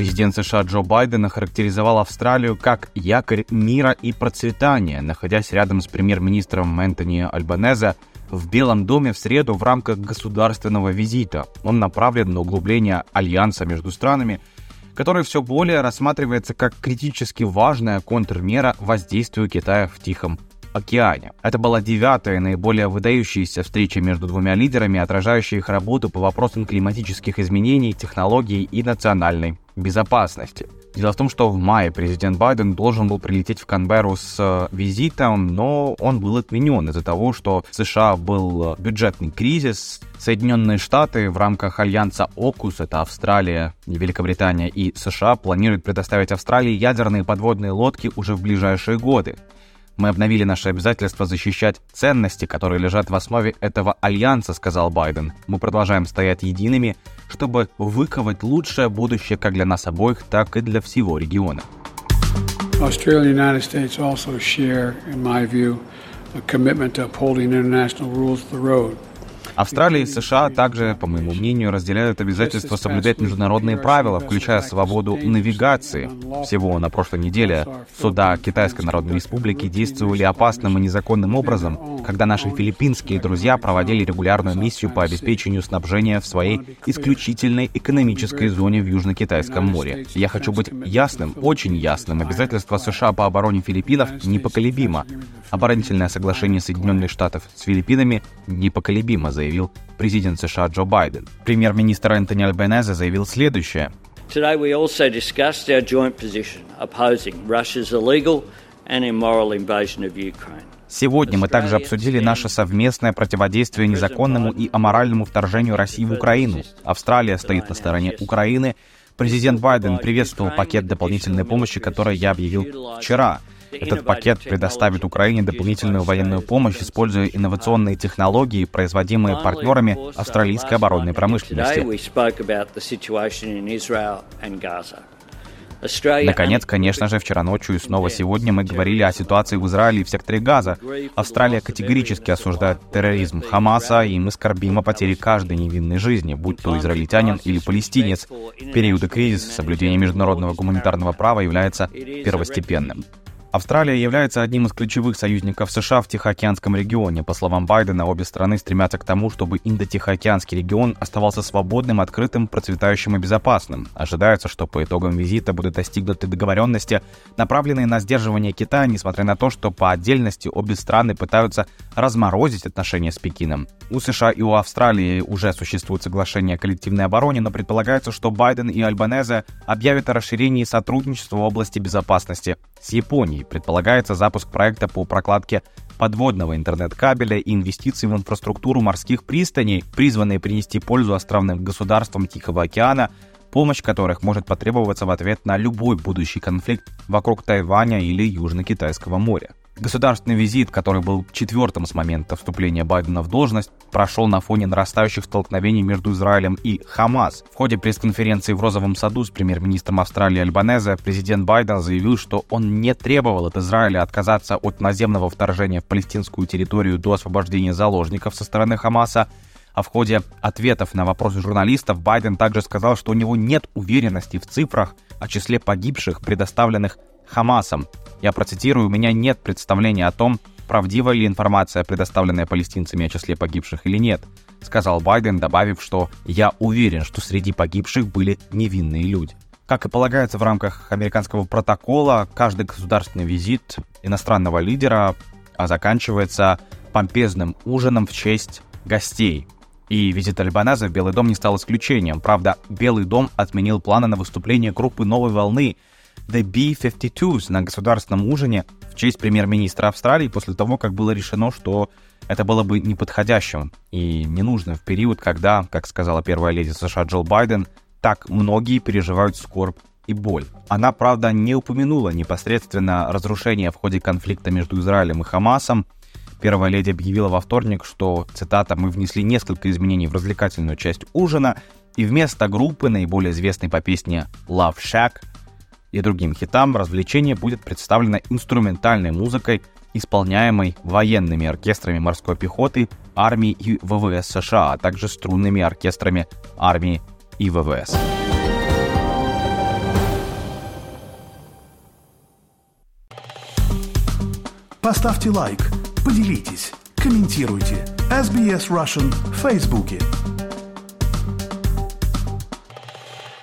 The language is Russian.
Президент США Джо Байден охарактеризовал Австралию как якорь мира и процветания, находясь рядом с премьер-министром Энтони Альбанезе в Белом доме в среду в рамках государственного визита. Он направлен на углубление альянса между странами, который все более рассматривается как критически важная контрмера воздействию Китая в Тихом океане. Это была девятая наиболее выдающаяся встреча между двумя лидерами, отражающая их работу по вопросам климатических изменений, технологий и национальной безопасности. Дело в том, что в мае президент Байден должен был прилететь в Канберру с э, визитом, но он был отменен из-за того, что в США был э, бюджетный кризис. Соединенные Штаты в рамках альянса ОКУС, это Австралия, Великобритания и США, планируют предоставить Австралии ядерные подводные лодки уже в ближайшие годы. Мы обновили наше обязательство защищать ценности, которые лежат в основе этого альянса, сказал Байден. Мы продолжаем стоять едиными, чтобы выковать лучшее будущее как для нас обоих, так и для всего региона. Australia Австралия и США также, по моему мнению, разделяют обязательство соблюдать международные правила, включая свободу навигации. Всего на прошлой неделе суда Китайской Народной Республики действовали опасным и незаконным образом, когда наши филиппинские друзья проводили регулярную миссию по обеспечению снабжения в своей исключительной экономической зоне в Южно-Китайском море. Я хочу быть ясным, очень ясным. Обязательство США по обороне Филиппинов непоколебимо. Оборонительное соглашение Соединенных Штатов с Филиппинами непоколебимо, заявил президент США Джо Байден. Премьер-министр Энтони Альбенезе заявил следующее. Today we also discussed our joint position opposing Russia's illegal and immoral invasion of Ukraine. Сегодня мы также обсудили наше совместное противодействие незаконному и аморальному вторжению России в Украину. Австралия стоит на стороне Украины. Президент Байден приветствовал пакет дополнительной помощи, который я объявил вчера. Этот пакет предоставит Украине дополнительную военную помощь, используя инновационные технологии, производимые партнерами австралийской оборонной промышленности. Наконец, конечно же, вчера ночью и снова сегодня мы говорили о ситуации в Израиле и в секторе Газа. Австралия категорически осуждает терроризм Хамаса, и мы скорбим о потере каждой невинной жизни, будь то израильтянин или палестинец. В периоды кризиса соблюдение международного гуманитарного права является первостепенным. Австралия является одним из ключевых союзников США в Тихоокеанском регионе. По словам Байдена, обе страны стремятся к тому, чтобы Индо-Тихоокеанский регион оставался свободным, открытым, процветающим и безопасным. Ожидается, что по итогам визита будут достигнуты договоренности, направленные на сдерживание Китая, несмотря на то, что по отдельности обе страны пытаются разморозить отношения с Пекином. У США и у Австралии уже существует соглашение о коллективной обороне, но предполагается, что Байден и Альбанезе объявят о расширении сотрудничества в области безопасности с Японией. Предполагается запуск проекта по прокладке подводного интернет-кабеля и инвестиций в инфраструктуру морских пристаней, призванные принести пользу островным государствам Тихого океана, помощь которых может потребоваться в ответ на любой будущий конфликт вокруг Тайваня или Южно-Китайского моря. Государственный визит, который был четвертым с момента вступления Байдена в должность, прошел на фоне нарастающих столкновений между Израилем и Хамас. В ходе пресс-конференции в Розовом саду с премьер-министром Австралии Альбанезе президент Байден заявил, что он не требовал от Израиля отказаться от наземного вторжения в палестинскую территорию до освобождения заложников со стороны Хамаса, а в ходе ответов на вопросы журналистов Байден также сказал, что у него нет уверенности в цифрах о числе погибших, предоставленных Хамасом. Я процитирую, у меня нет представления о том, правдива ли информация, предоставленная палестинцами о числе погибших или нет, сказал Байден, добавив, что «я уверен, что среди погибших были невинные люди». Как и полагается в рамках американского протокола, каждый государственный визит иностранного лидера а заканчивается помпезным ужином в честь гостей. И визит Альбаназа в Белый дом не стал исключением. Правда, Белый дом отменил планы на выступление группы «Новой волны», The B-52s на государственном ужине в честь премьер-министра Австралии после того, как было решено, что это было бы неподходящим и не нужно в период, когда, как сказала первая леди США Джилл Байден, так многие переживают скорбь и боль. Она, правда, не упомянула непосредственно разрушение в ходе конфликта между Израилем и Хамасом, Первая леди объявила во вторник, что, цитата, «мы внесли несколько изменений в развлекательную часть ужина, и вместо группы, наиболее известной по песне Love Shack и другим хитам, развлечение будет представлено инструментальной музыкой, исполняемой военными оркестрами морской пехоты, армии и ВВС США, а также струнными оркестрами армии и ВВС. Поставьте лайк, поделитесь, комментируйте. SBS Russian в Фейсбуке.